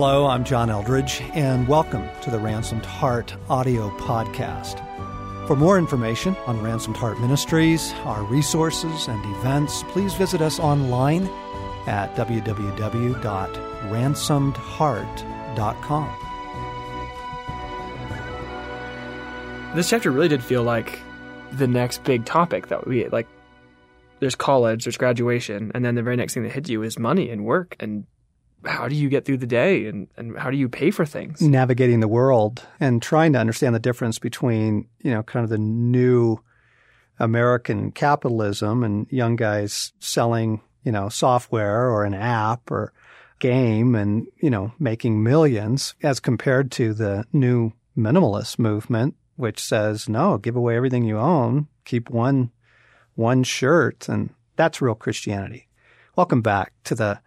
Hello, I'm John Eldredge, and welcome to the Ransomed Heart audio podcast. For more information on Ransomed Heart Ministries, our resources, and events, please visit us online at www.ransomedheart.com. This chapter really did feel like the next big topic that we like. There's college, there's graduation, and then the very next thing that hits you is money and work and how do you get through the day and, and how do you pay for things? Navigating the world and trying to understand the difference between, you know, kind of the new American capitalism and young guys selling, you know, software or an app or game and, you know, making millions as compared to the new minimalist movement, which says, no, give away everything you own, keep one, one shirt. And that's real Christianity. Welcome back to the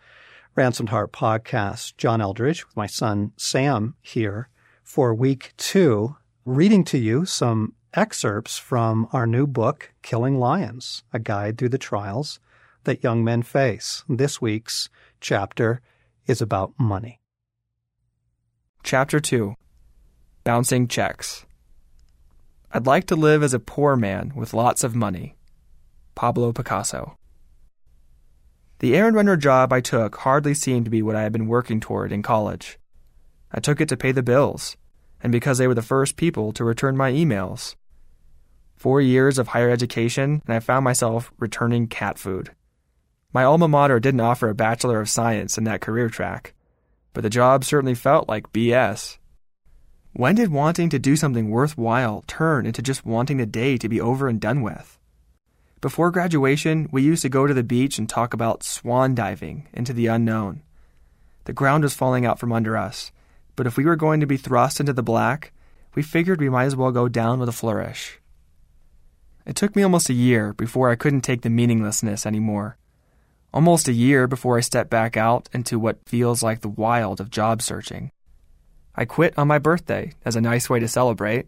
Ransomed Heart podcast. John Eldredge, with my son Sam here for week two, reading to you some excerpts from our new book, Killing Lions, a guide through the trials that young men face. This week's chapter is about money. Chapter 2 Bouncing Checks. I'd like to live as a poor man with lots of money. Pablo Picasso. The errand runner job I took hardly seemed to be what I had been working toward in college. I took it to pay the bills, and because they were the first people to return my emails. Four years of higher education, and I found myself returning cat food. My alma mater didn't offer a Bachelor of Science in that career track, but the job certainly felt like BS. When did wanting to do something worthwhile turn into just wanting the day to be over and done with? Before graduation, we used to go to the beach and talk about swan diving into the unknown. The ground was falling out from under us, but if we were going to be thrust into the black, we figured we might as well go down with a flourish. It took me almost a year before I couldn't take the meaninglessness anymore. Almost a year before I stepped back out into what feels like the wild of job searching. I quit on my birthday as a nice way to celebrate,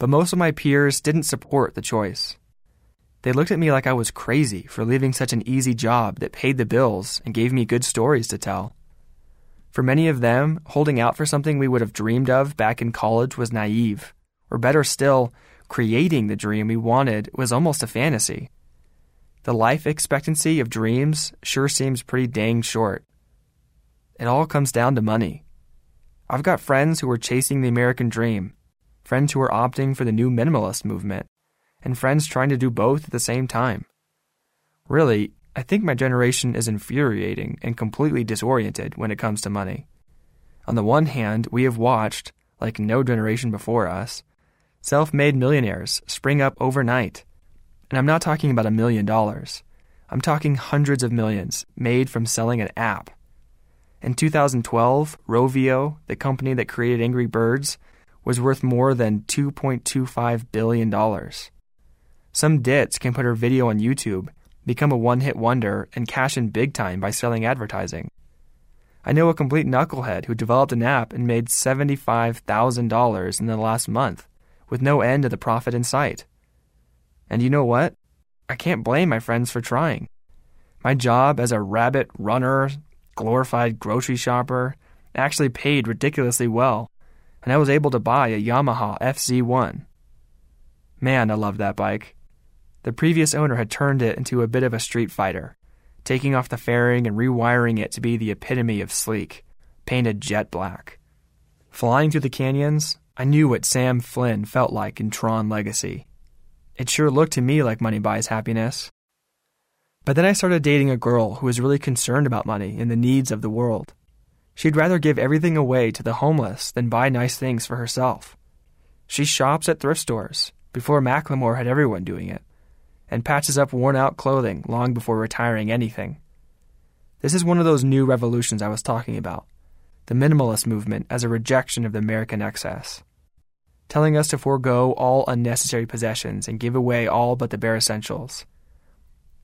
but most of my peers didn't support the choice. They looked at me like I was crazy for leaving such an easy job that paid the bills and gave me good stories to tell. For many of them, holding out for something we would have dreamed of back in college was naive. Or better still, creating the dream we wanted was almost a fantasy. The life expectancy of dreams sure seems pretty dang short. It all comes down to money. I've got friends who are chasing the American dream, friends who are opting for the new minimalist movement, and friends trying to do both at the same time. Really, I think my generation is infuriating and completely disoriented when it comes to money. On the one hand, we have watched, like no generation before us, self made millionaires spring up overnight. And I'm not talking about a million dollars. I'm talking hundreds of millions made from selling an app. In 2012, Rovio, the company that created Angry Birds, was worth more than $2.25 billion. Some ditz can put her video on YouTube, become a one hit wonder, and cash in big time by selling advertising. I know a complete knucklehead who developed an app and made $75,000 in the last month, with no end to the profit in sight. And you know what? I can't blame my friends for trying. My job as a rabbit runner, glorified grocery shopper, actually paid ridiculously well, and I was able to buy a Yamaha FZ1. Man, I love that bike. The previous owner had turned it into a bit of a street fighter, taking off the fairing and rewiring it to be the epitome of sleek, painted jet black. Flying through the canyons, I knew what Sam Flynn felt like in Tron Legacy. It sure looked to me like money buys happiness. But then I started dating a girl who was really concerned about money and the needs of the world. She'd rather give everything away to the homeless than buy nice things for herself. She shops at thrift stores. Before Macklemore had everyone doing it and patches up worn out clothing long before retiring anything. This is one of those new revolutions I was talking about the minimalist movement as a rejection of the American excess, telling us to forego all unnecessary possessions and give away all but the bare essentials.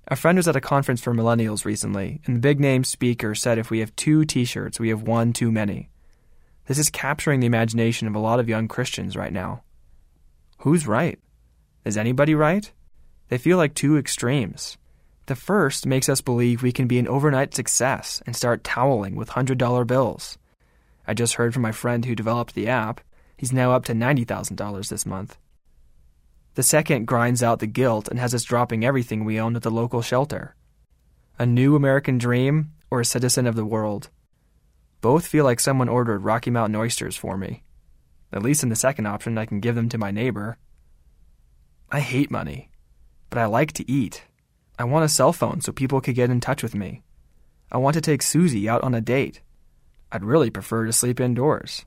A friend was at a conference for millennials recently, and the big name speaker said if we have two t shirts, we have one too many. This is capturing the imagination of a lot of young Christians right now. Who's right? Is anybody right? They feel like two extremes. The first makes us believe we can be an overnight success and start toweling with $100 bills. I just heard from my friend who developed the app. He's now up to $90,000 this month. The second grinds out the guilt and has us dropping everything we own at the local shelter. A new American dream or a citizen of the world. Both feel like someone ordered Rocky Mountain oysters for me. At least in the second option, I can give them to my neighbor. I hate money, but I like to eat. I want a cell phone so people could get in touch with me. I want to take Susie out on a date. I'd really prefer to sleep indoors.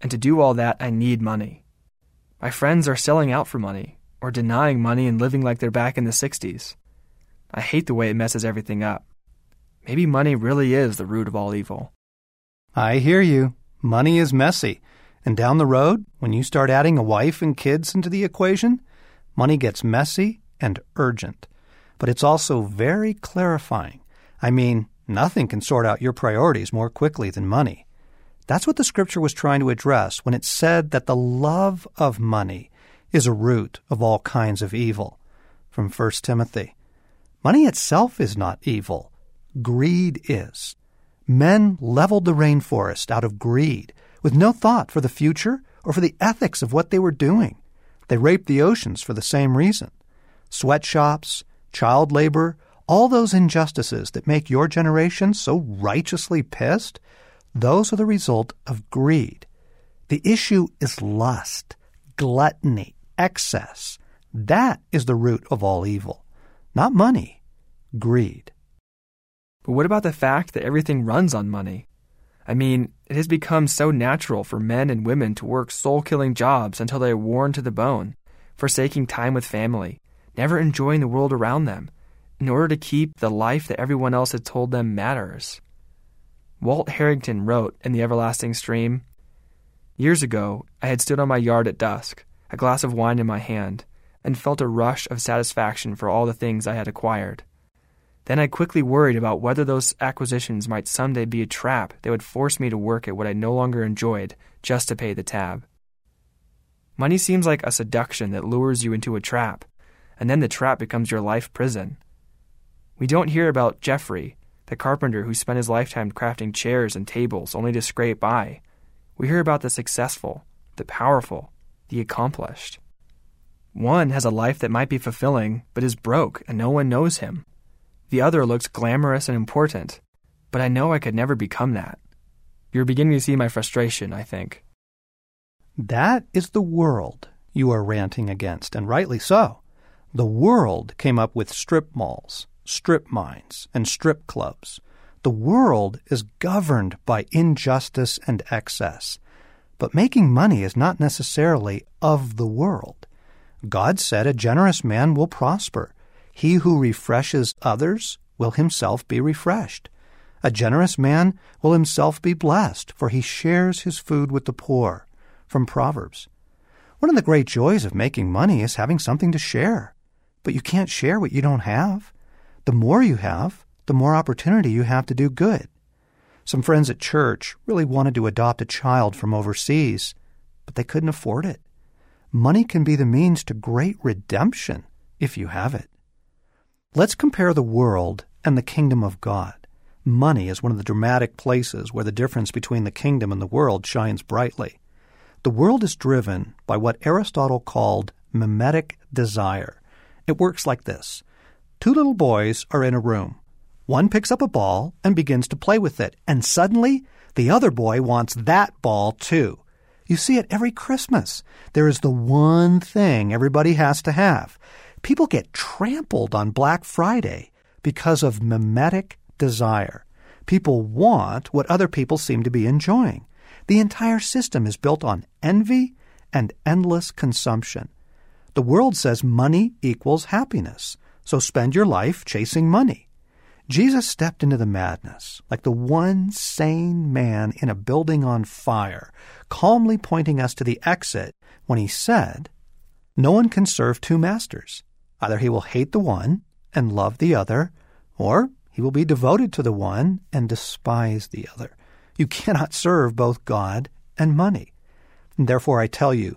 And to do all that, I need money. My friends are selling out for money, or denying money and living like they're back in the 60s. I hate the way it messes everything up. Maybe money really is the root of all evil. I hear you. Money is messy. And down the road, when you start adding a wife and kids into the equation, money gets messy and urgent. But it's also very clarifying. I mean, nothing can sort out your priorities more quickly than money. That's what the scripture was trying to address when it said that the love of money is a root of all kinds of evil. From 1 Timothy. Money itself is not evil. Greed is. Men leveled the rainforest out of greed, with no thought for the future or for the ethics of what they were doing. They raped the oceans for the same reason. Sweatshops, child labor, all those injustices that make your generation so righteously pissed those are the result of greed. The issue is lust, gluttony, excess. That is the root of all evil. Not money, greed. But what about the fact that everything runs on money? I mean, it has become so natural for men and women to work soul killing jobs until they are worn to the bone, forsaking time with family, never enjoying the world around them, in order to keep the life that everyone else had told them matters. Walt Harrington wrote in The Everlasting Stream Years ago, I had stood on my yard at dusk, a glass of wine in my hand, and felt a rush of satisfaction for all the things I had acquired. Then I quickly worried about whether those acquisitions might someday be a trap that would force me to work at what I no longer enjoyed just to pay the tab. Money seems like a seduction that lures you into a trap, and then the trap becomes your life prison. We don't hear about Jeffrey, the carpenter who spent his lifetime crafting chairs and tables only to scrape by. We hear about the successful, the powerful, the accomplished. One has a life that might be fulfilling, but is broke and no one knows him. The other looks glamorous and important, but I know I could never become that. You're beginning to see my frustration, I think. That is the world you are ranting against, and rightly so. The world came up with strip malls, strip mines, and strip clubs. The world is governed by injustice and excess. But making money is not necessarily of the world. God said a generous man will prosper. He who refreshes others will himself be refreshed. A generous man will himself be blessed, for he shares his food with the poor. From Proverbs. One of the great joys of making money is having something to share. But you can't share what you don't have. The more you have, the more opportunity you have to do good. Some friends at church really wanted to adopt a child from overseas, but they couldn't afford it. Money can be the means to great redemption if you have it. Let's compare the world and the kingdom of God. Money is one of the dramatic places where the difference between the kingdom and the world shines brightly. The world is driven by what Aristotle called mimetic desire. It works like this Two little boys are in a room. One picks up a ball and begins to play with it, and suddenly the other boy wants that ball too. You see it every Christmas. There is the one thing everybody has to have. People get trampled on Black Friday because of mimetic desire. People want what other people seem to be enjoying. The entire system is built on envy and endless consumption. The world says money equals happiness so spend your life chasing money. Jesus stepped into the madness like the one sane man in a building on fire, calmly pointing us to the exit when he said, No one can serve two masters. Either he will hate the one and love the other, or he will be devoted to the one and despise the other. You cannot serve both God and money. And therefore, I tell you,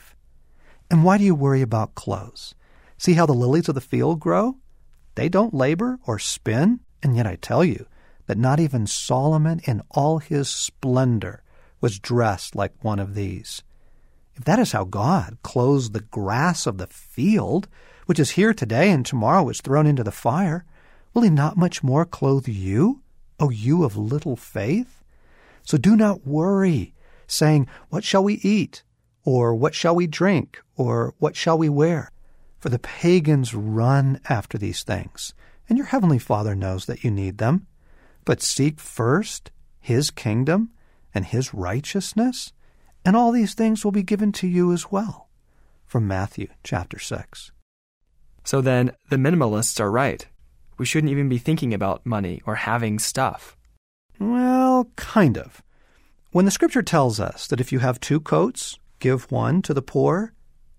And why do you worry about clothes? See how the lilies of the field grow? They don't labor or spin, and yet I tell you that not even Solomon in all his splendor was dressed like one of these. If that is how God clothes the grass of the field, which is here today and tomorrow is thrown into the fire, will he not much more clothe you, O you of little faith? So do not worry, saying, What shall we eat? Or what shall we drink? Or what shall we wear? For the pagans run after these things, and your heavenly Father knows that you need them. But seek first his kingdom and his righteousness, and all these things will be given to you as well. From Matthew chapter 6. So then, the minimalists are right. We shouldn't even be thinking about money or having stuff. Well, kind of. When the scripture tells us that if you have two coats, give one to the poor,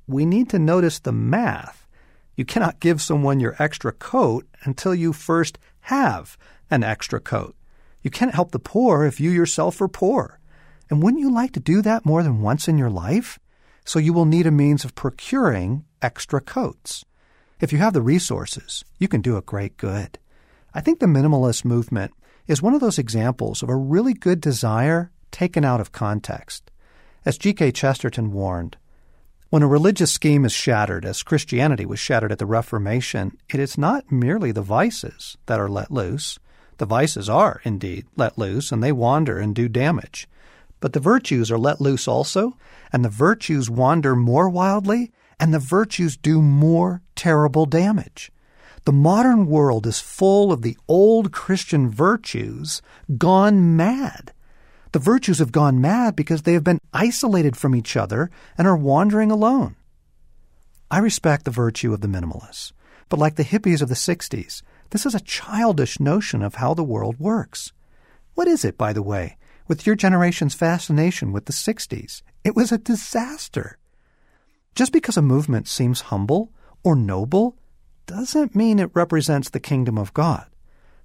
we need to notice the math. You cannot give someone your extra coat until you first have an extra coat. You can't help the poor if you yourself are poor. And wouldn't you like to do that more than once in your life? So you will need a means of procuring extra coats. If you have the resources, you can do a great good. I think the minimalist movement is one of those examples of a really good desire taken out of context. As G.K. Chesterton warned, when a religious scheme is shattered, as Christianity was shattered at the Reformation, it is not merely the vices that are let loose. The vices are, indeed, let loose, and they wander and do damage. But the virtues are let loose also, and the virtues wander more wildly, and the virtues do more terrible damage. The modern world is full of the old Christian virtues gone mad. The virtues have gone mad because they have been isolated from each other and are wandering alone. I respect the virtue of the minimalists, but like the hippies of the 60s, this is a childish notion of how the world works. What is it, by the way, with your generation's fascination with the 60s? It was a disaster. Just because a movement seems humble or noble doesn't mean it represents the kingdom of God.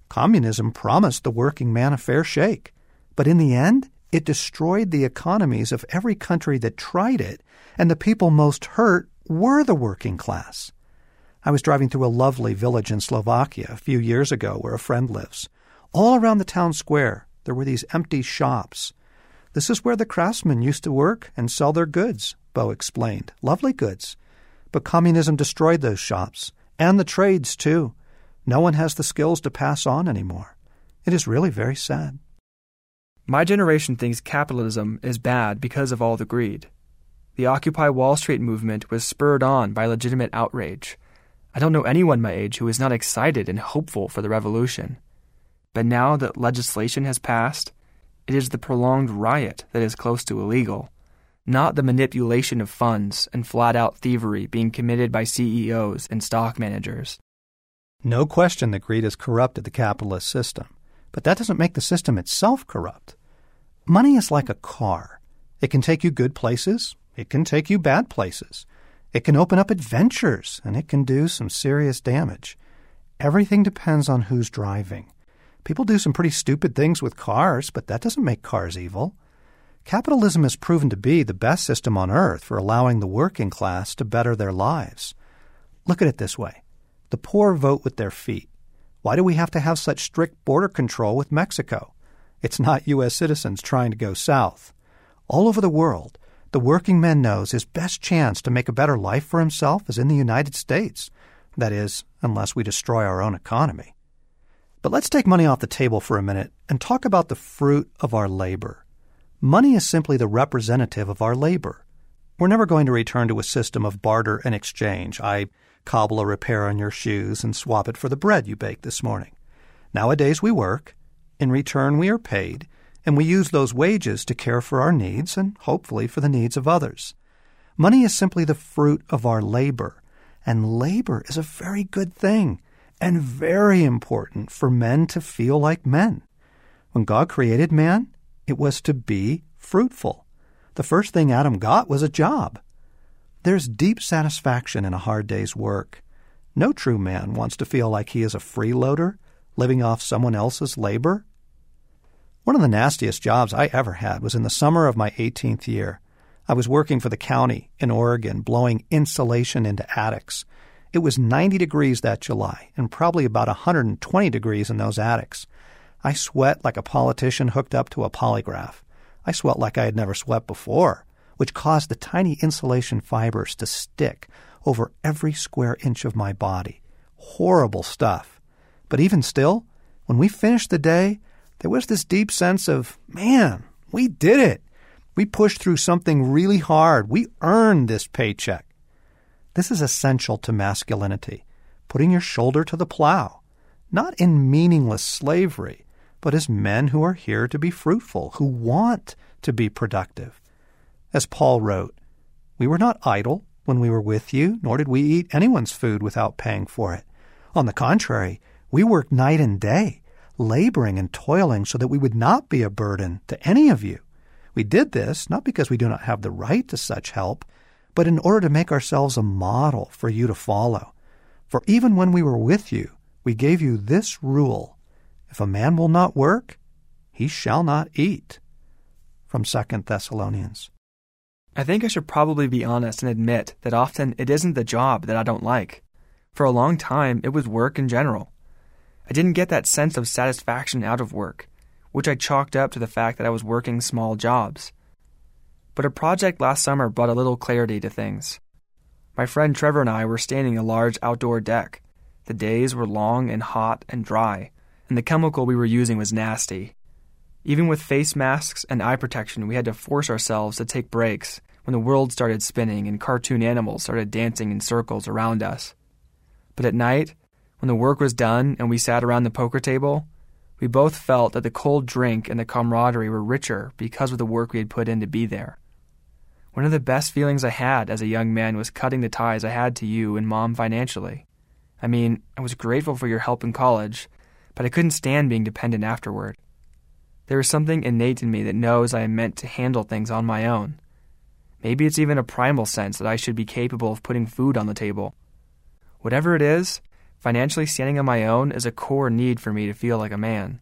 Communism promised the working man a fair shake. But in the end, it destroyed the economies of every country that tried it, and the people most hurt were the working class. I was driving through a lovely village in Slovakia a few years ago where a friend lives. All around the town square, there were these empty shops. This is where the craftsmen used to work and sell their goods, Bo explained. Lovely goods. But communism destroyed those shops, and the trades, too. No one has the skills to pass on anymore. It is really very sad. My generation thinks capitalism is bad because of all the greed. The Occupy Wall Street movement was spurred on by legitimate outrage. I don't know anyone my age who is not excited and hopeful for the revolution. But now that legislation has passed, it is the prolonged riot that is close to illegal, not the manipulation of funds and flat out thievery being committed by CEOs and stock managers. No question that greed has corrupted the capitalist system, but that doesn't make the system itself corrupt. Money is like a car. It can take you good places, it can take you bad places. It can open up adventures, and it can do some serious damage. Everything depends on who's driving. People do some pretty stupid things with cars, but that doesn't make cars evil. Capitalism has proven to be the best system on earth for allowing the working class to better their lives. Look at it this way the poor vote with their feet. Why do we have to have such strict border control with Mexico? It's not U.S. citizens trying to go south. All over the world, the working man knows his best chance to make a better life for himself is in the United States. That is, unless we destroy our own economy. But let's take money off the table for a minute and talk about the fruit of our labor. Money is simply the representative of our labor. We're never going to return to a system of barter and exchange. I cobble a repair on your shoes and swap it for the bread you baked this morning. Nowadays we work, in return, we are paid, and we use those wages to care for our needs and hopefully for the needs of others. Money is simply the fruit of our labor, and labor is a very good thing and very important for men to feel like men. When God created man, It was to be fruitful. The first thing Adam got was a job. There's deep satisfaction in a hard day's work. No true man wants to feel like he is a freeloader, living off someone else's labor. One of the nastiest jobs I ever had was in the summer of my 18th year. I was working for the county in Oregon, blowing insulation into attics. It was 90 degrees that July, and probably about 120 degrees in those attics. I sweat like a politician hooked up to a polygraph. I sweat like I had never sweat before, which caused the tiny insulation fibers to stick over every square inch of my body. Horrible stuff. But even still, when we finished the day, there was this deep sense of, man, we did it. We pushed through something really hard. We earned this paycheck. This is essential to masculinity, putting your shoulder to the plow, not in meaningless slavery, but as men who are here to be fruitful, who want to be productive. As Paul wrote, We were not idle when we were with you, nor did we eat anyone's food without paying for it. On the contrary, we worked night and day, laboring and toiling so that we would not be a burden to any of you. We did this not because we do not have the right to such help, but in order to make ourselves a model for you to follow. For even when we were with you, we gave you this rule If a man will not work, he shall not eat. From 2 Thessalonians. I think I should probably be honest and admit that often it isn't the job that I don't like. For a long time, it was work in general. I didn't get that sense of satisfaction out of work which I chalked up to the fact that I was working small jobs. But a project last summer brought a little clarity to things. My friend Trevor and I were standing a large outdoor deck. The days were long and hot and dry, and the chemical we were using was nasty. Even with face masks and eye protection, we had to force ourselves to take breaks when the world started spinning and cartoon animals started dancing in circles around us. But at night, when the work was done and we sat around the poker table, we both felt that the cold drink and the camaraderie were richer because of the work we had put in to be there. One of the best feelings I had as a young man was cutting the ties I had to you and mom financially. I mean, I was grateful for your help in college, but I couldn't stand being dependent afterward. There is something innate in me that knows I am meant to handle things on my own. Maybe it's even a primal sense that I should be capable of putting food on the table. Whatever it is, Financially standing on my own is a core need for me to feel like a man.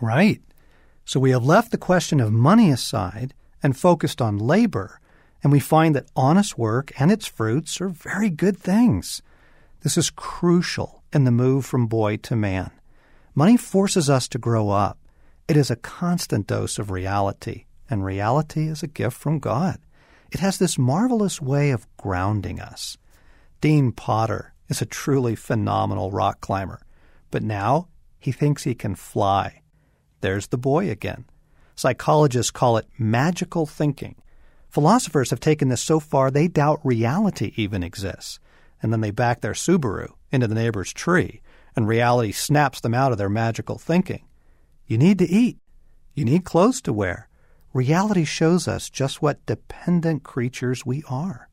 Right. So we have left the question of money aside and focused on labor, and we find that honest work and its fruits are very good things. This is crucial in the move from boy to man. Money forces us to grow up. It is a constant dose of reality, and reality is a gift from God. It has this marvelous way of grounding us. Dean Potter is a truly phenomenal rock climber. But now he thinks he can fly. There's the boy again. Psychologists call it magical thinking. Philosophers have taken this so far they doubt reality even exists. And then they back their Subaru into the neighbor's tree, and reality snaps them out of their magical thinking. You need to eat. You need clothes to wear. Reality shows us just what dependent creatures we are.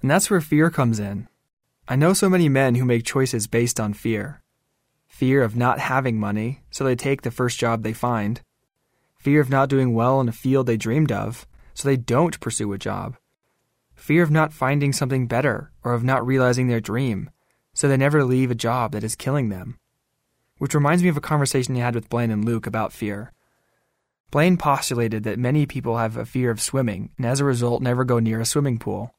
And that's where fear comes in. I know so many men who make choices based on fear fear of not having money, so they take the first job they find, fear of not doing well in a field they dreamed of, so they don't pursue a job, fear of not finding something better or of not realizing their dream, so they never leave a job that is killing them. Which reminds me of a conversation I had with Blaine and Luke about fear. Blaine postulated that many people have a fear of swimming and as a result never go near a swimming pool.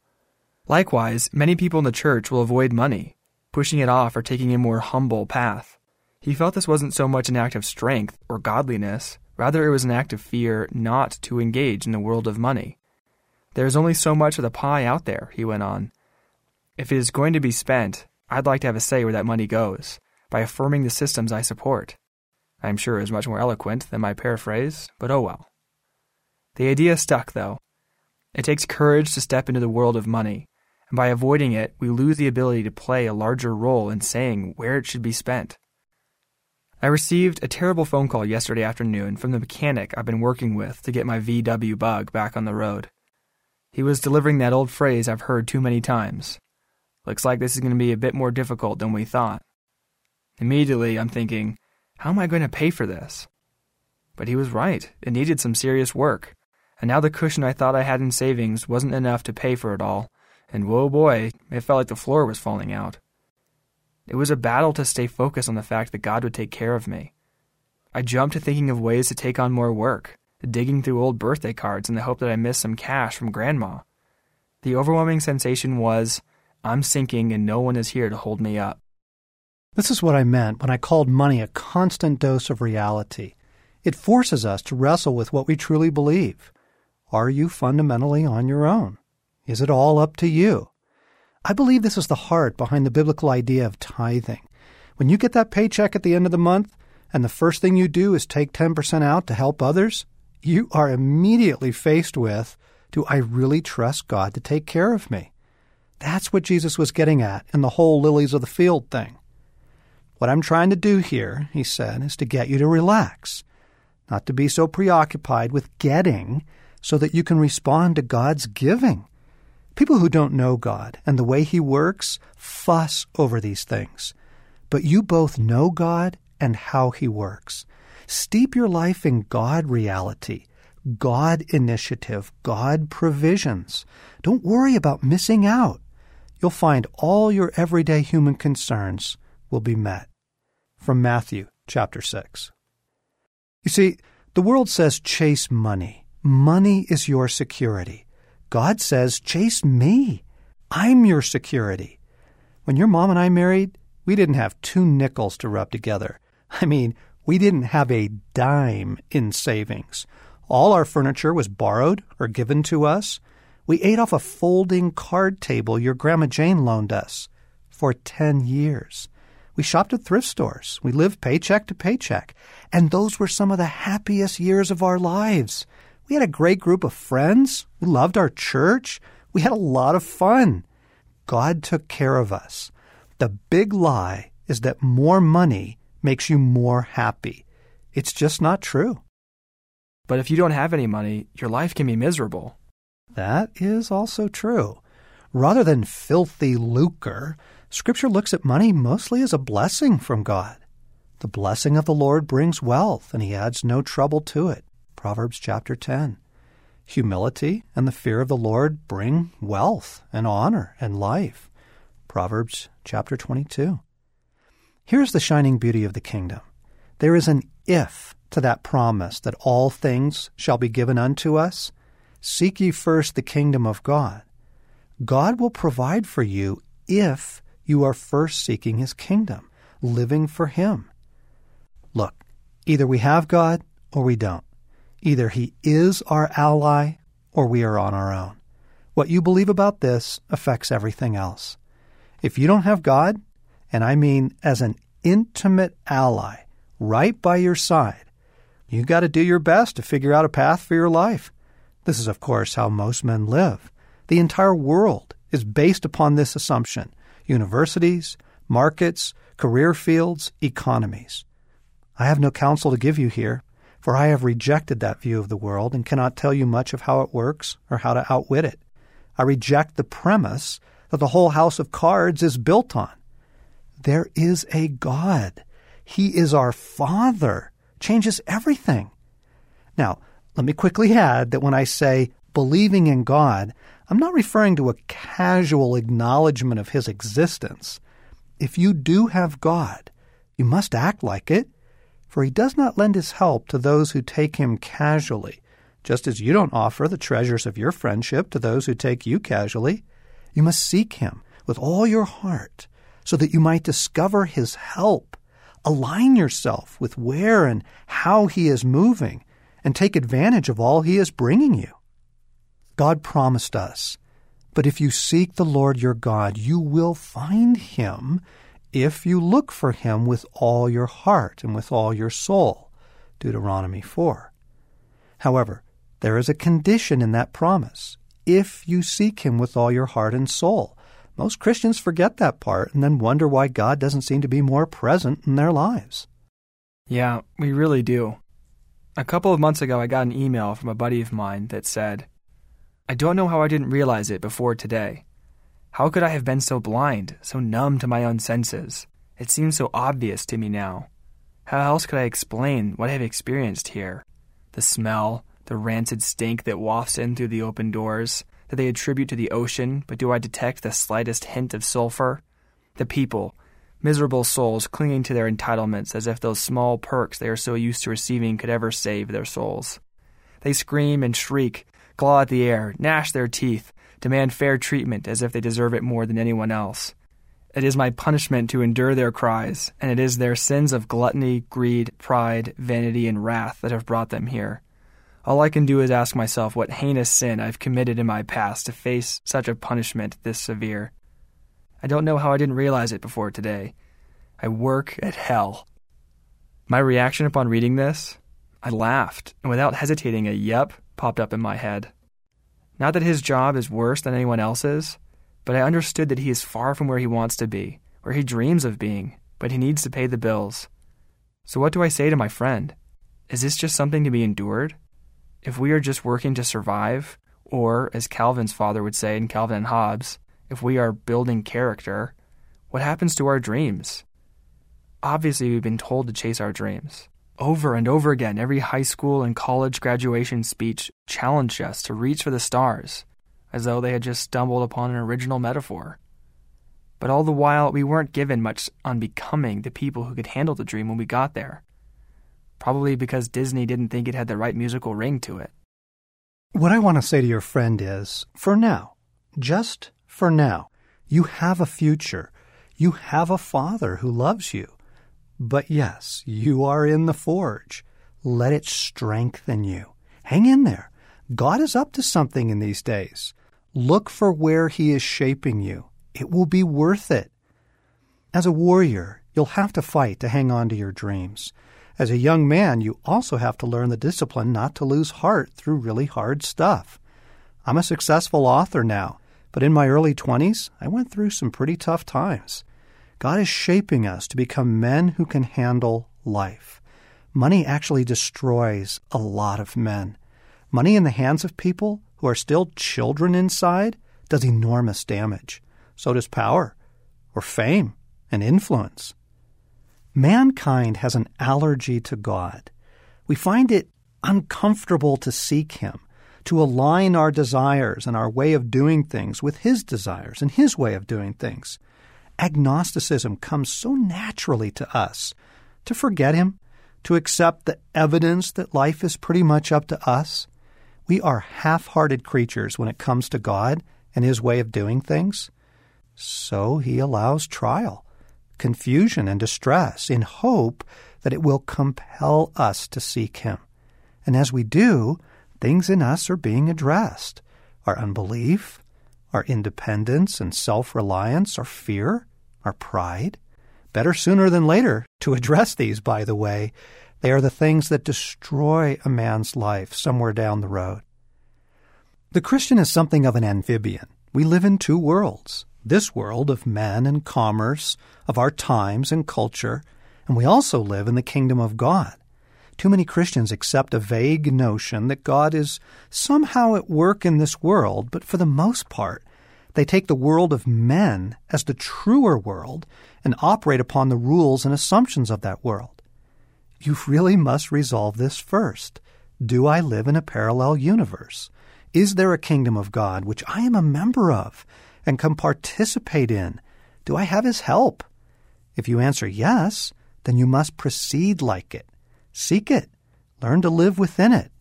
Likewise, many people in the church will avoid money, pushing it off or taking a more humble path. He felt this wasn't so much an act of strength or godliness, rather, it was an act of fear not to engage in the world of money. There is only so much of the pie out there, he went on. If it is going to be spent, I'd like to have a say where that money goes, by affirming the systems I support. I am sure it is much more eloquent than my paraphrase, but oh well. The idea stuck, though. It takes courage to step into the world of money, and by avoiding it, we lose the ability to play a larger role in saying where it should be spent. I received a terrible phone call yesterday afternoon from the mechanic I've been working with to get my VW bug back on the road. He was delivering that old phrase I've heard too many times. Looks like this is going to be a bit more difficult than we thought. Immediately, I'm thinking, how am I going to pay for this? But he was right. It needed some serious work. And now the cushion I thought I had in savings wasn't enough to pay for it all. And whoa boy, it felt like the floor was falling out. It was a battle to stay focused on the fact that God would take care of me. I jumped to thinking of ways to take on more work, digging through old birthday cards in the hope that I missed some cash from Grandma. The overwhelming sensation was, I'm sinking and no one is here to hold me up. This is what I meant when I called money a constant dose of reality. It forces us to wrestle with what we truly believe. Are you fundamentally on your own? Is it all up to you? I believe this is the heart behind the biblical idea of tithing. When you get that paycheck at the end of the month, and the first thing you do is take 10% out to help others, you are immediately faced with Do I really trust God to take care of me? That's what Jesus was getting at in the whole lilies of the field thing. What I'm trying to do here, he said, is to get you to relax, not to be so preoccupied with getting so that you can respond to God's giving. People who don't know God and the way He works fuss over these things. But you both know God and how He works. Steep your life in God reality, God initiative, God provisions. Don't worry about missing out. You'll find all your everyday human concerns will be met. From Matthew chapter 6. You see, the world says chase money. Money is your security. God says, chase me. I'm your security. When your mom and I married, we didn't have two nickels to rub together. I mean, we didn't have a dime in savings. All our furniture was borrowed or given to us. We ate off a folding card table your Grandma Jane loaned us for 10 years. We shopped at thrift stores. We lived paycheck to paycheck. And those were some of the happiest years of our lives. We had a great group of friends. We loved our church. We had a lot of fun. God took care of us. The big lie is that more money makes you more happy. It's just not true. But if you don't have any money, your life can be miserable. That is also true. Rather than filthy lucre, Scripture looks at money mostly as a blessing from God. The blessing of the Lord brings wealth, and he adds no trouble to it. Proverbs chapter 10. Humility and the fear of the Lord bring wealth and honor and life. Proverbs chapter 22. Here's the shining beauty of the kingdom. There is an if to that promise that all things shall be given unto us. Seek ye first the kingdom of God. God will provide for you if you are first seeking his kingdom, living for him. Look, either we have God or we don't. Either he is our ally or we are on our own. What you believe about this affects everything else. If you don't have God, and I mean as an intimate ally right by your side, you've got to do your best to figure out a path for your life. This is, of course, how most men live. The entire world is based upon this assumption universities, markets, career fields, economies. I have no counsel to give you here, for I have rejected that view of the world and cannot tell you much of how it works or how to outwit it. I reject the premise that the whole house of cards is built on. There is a God. He is our Father. Changes everything. Now, let me quickly add that when I say believing in God, I'm not referring to a casual acknowledgement of His existence. If you do have God, you must act like it, for He does not lend His help to those who take Him casually, just as you don't offer the treasures of your friendship to those who take you casually. You must seek Him with all your heart so that you might discover His help. Align yourself with where and how He is moving and take advantage of all He is bringing you. God promised us, but if you seek the Lord your God, you will find Him if you look for Him with all your heart and with all your soul. Deuteronomy 4. However, there is a condition in that promise if you seek Him with all your heart and soul. Most Christians forget that part and then wonder why God doesn't seem to be more present in their lives. Yeah, we really do. A couple of months ago, I got an email from a buddy of mine that said, I don't know how I didn't realize it before today. How could I have been so blind, so numb to my own senses? It seems so obvious to me now. How else could I explain what I have experienced here? The smell, the rancid stink that wafts in through the open doors, that they attribute to the ocean, but do I detect the slightest hint of sulfur? The people, miserable souls clinging to their entitlements as if those small perks they are so used to receiving could ever save their souls. They scream and shriek, claw at the air, gnash their teeth, demand fair treatment as if they deserve it more than anyone else. It is my punishment to endure their cries, and it is their sins of gluttony, greed, pride, vanity, and wrath that have brought them here. All I can do is ask myself what heinous sin I've committed in my past to face such a punishment this severe. I don't know how I didn't realize it before today. I work at hell. My reaction upon reading this? I laughed, and without hesitating, a yep popped up in my head. Not that his job is worse than anyone else's, but I understood that he is far from where he wants to be, where he dreams of being, but he needs to pay the bills. So, what do I say to my friend? Is this just something to be endured? If we are just working to survive, or, as Calvin's father would say in Calvin and Hobbes, if we are building character, what happens to our dreams? Obviously, we've been told to chase our dreams. Over and over again, every high school and college graduation speech challenged us to reach for the stars, as though they had just stumbled upon an original metaphor. But all the while, we weren't given much on becoming the people who could handle the dream when we got there. Probably because Disney didn't think it had the right musical ring to it. What I want to say to your friend is for now, just for now, you have a future. You have a father who loves you. But yes, you are in the forge. Let it strengthen you. Hang in there. God is up to something in these days. Look for where He is shaping you. It will be worth it. As a warrior, you'll have to fight to hang on to your dreams. As a young man, you also have to learn the discipline not to lose heart through really hard stuff. I'm a successful author now, but in my early 20s, I went through some pretty tough times. God is shaping us to become men who can handle life. Money actually destroys a lot of men. Money in the hands of people who are still children inside does enormous damage. So does power, or fame, and influence. Mankind has an allergy to God. We find it uncomfortable to seek Him, to align our desires and our way of doing things with His desires and His way of doing things. Agnosticism comes so naturally to us to forget Him, to accept the evidence that life is pretty much up to us. We are half hearted creatures when it comes to God and His way of doing things. So He allows trial, confusion, and distress in hope that it will compel us to seek Him. And as we do, things in us are being addressed our unbelief, our independence and self reliance, our fear, our pride. Better sooner than later to address these, by the way. They are the things that destroy a man's life somewhere down the road. The Christian is something of an amphibian. We live in two worlds this world of men and commerce, of our times and culture, and we also live in the kingdom of God. Too many Christians accept a vague notion that God is somehow at work in this world, but for the most part, they take the world of men as the truer world and operate upon the rules and assumptions of that world. You really must resolve this first. Do I live in a parallel universe? Is there a kingdom of God which I am a member of and can participate in? Do I have His help? If you answer yes, then you must proceed like it. Seek it. Learn to live within it.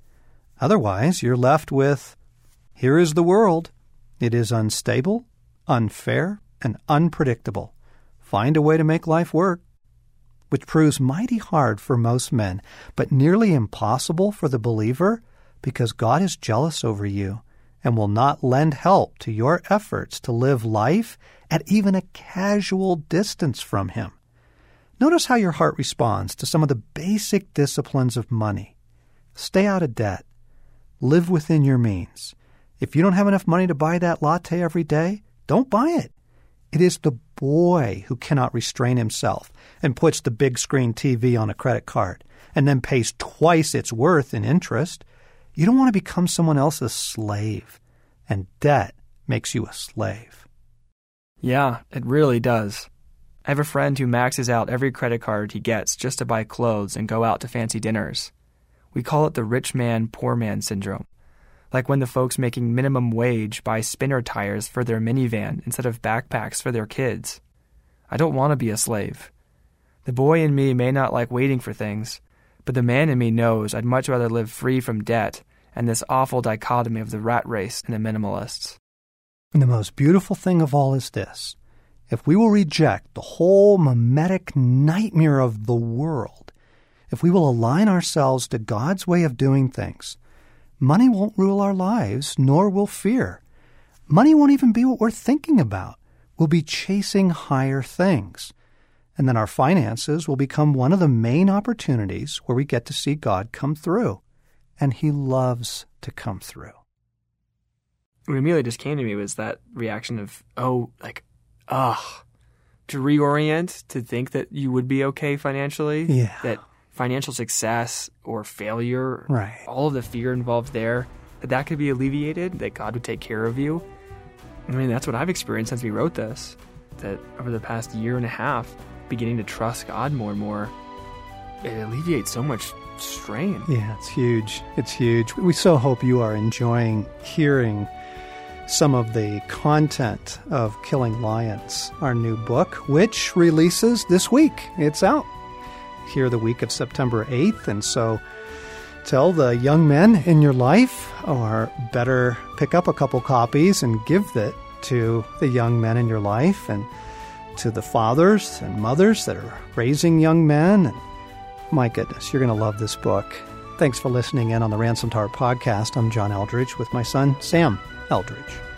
Otherwise, you're left with here is the world. It is unstable, unfair, and unpredictable. Find a way to make life work, which proves mighty hard for most men, but nearly impossible for the believer because God is jealous over you and will not lend help to your efforts to live life at even a casual distance from Him. Notice how your heart responds to some of the basic disciplines of money. Stay out of debt. Live within your means. If you don't have enough money to buy that latte every day, don't buy it. It is the boy who cannot restrain himself and puts the big screen TV on a credit card and then pays twice its worth in interest. You don't want to become someone else's slave, and debt makes you a slave. Yeah, it really does. I have a friend who maxes out every credit card he gets just to buy clothes and go out to fancy dinners. We call it the rich man, poor man syndrome. Like when the folks making minimum wage buy spinner tires for their minivan instead of backpacks for their kids. I don't want to be a slave. The boy in me may not like waiting for things, but the man in me knows I'd much rather live free from debt and this awful dichotomy of the rat race and the minimalists. And the most beautiful thing of all is this if we will reject the whole mimetic nightmare of the world, if we will align ourselves to God's way of doing things, money won't rule our lives, nor will fear. Money won't even be what we're thinking about. We'll be chasing higher things. And then our finances will become one of the main opportunities where we get to see God come through. And He loves to come through. What immediately just came to me was that reaction of, oh, like, ugh, to reorient, to think that you would be okay financially. Yeah. That financial success or failure, Right. all of the fear involved there, that that could be alleviated, that God would take care of you. I mean, that's what I've experienced since we wrote this. That over the past year and a half, beginning to trust God more and more, it alleviates so much strain. Yeah, it's huge. It's huge. We so hope you are enjoying hearing some of the content of Killing Lions, our new book, which releases this week. It's out here the week of September 8th. And so tell the young men in your life, or better pick up a couple copies and give it to the young men in your life and to the fathers and mothers that are raising young men. And my goodness, you're going to love this book. Thanks for listening in on the Ransomed Heart podcast. I'm John Eldredge with my son, Sam Eldredge.